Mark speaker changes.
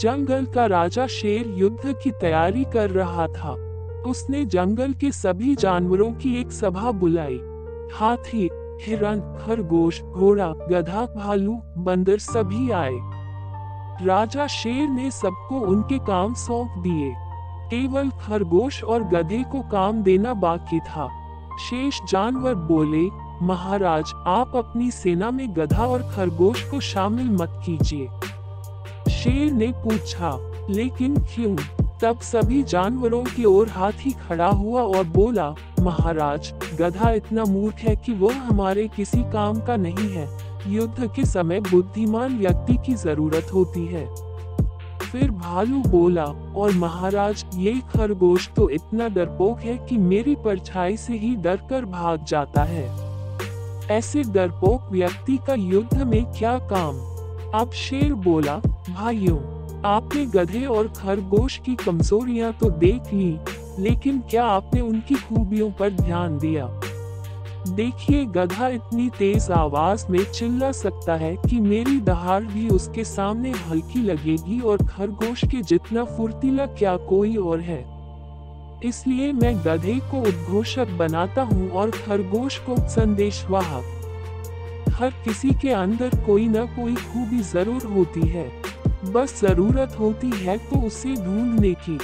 Speaker 1: जंगल का राजा शेर युद्ध की तैयारी कर रहा था। उसने जंगल के सभी जानवरों की एक सभा बुलाई। हाथी हिरन खरगोश, घोड़ा, गधा, भालू, बंदर सभी आए। राजा शेर ने सबको उनके काम सौंप दिए। केवल खरगोश और गधे को काम देना बाकी था। शेष जानवर बोले, महाराज, आप अपनी सेना में गधा और खरगोश को शामिल मत कीजिए। शेर ने पूछा, लेकिन क्यों? तब सभी जानवरों की ओर हाथी खड़ा हुआ और बोला, महाराज, गधा इतना मूर्ख है कि वो हमारे किसी काम का नहीं है। युद्ध के समय बुद्धिमान व्यक्ति की ज़रूरत होती है। फिर भालू बोला, और महाराज, ये खरगोश तो इतना डरपोक है कि मेरी परछाई से ही डर कर भाग जाता है। ऐसे डरपोक व्यक्ति का युद्ध में क्या काम? अब शेर बोला, भाइयों, आपने गधे और खरगोश की कमजोरियाँ तो देख ली, लेकिन क्या आपने उनकी खूबियों पर ध्यान दिया? देखिए, गधा इतनी तेज आवाज़ में चिल्ला सकता है कि मेरी दहाड़ भी उसके सामने हल्की लगेगी और खरगोश के जितना फुर्तीला क्या कोई और है। इसलिए मैं गधे को उद्घोषक बनाता हूँ और खरगोश को संदेशवाहक हर किसी के अंदर कोई ना कोई खूबी ज़रूर होती है। बस ज़रूरत होती है तो उसे ढूँढने की।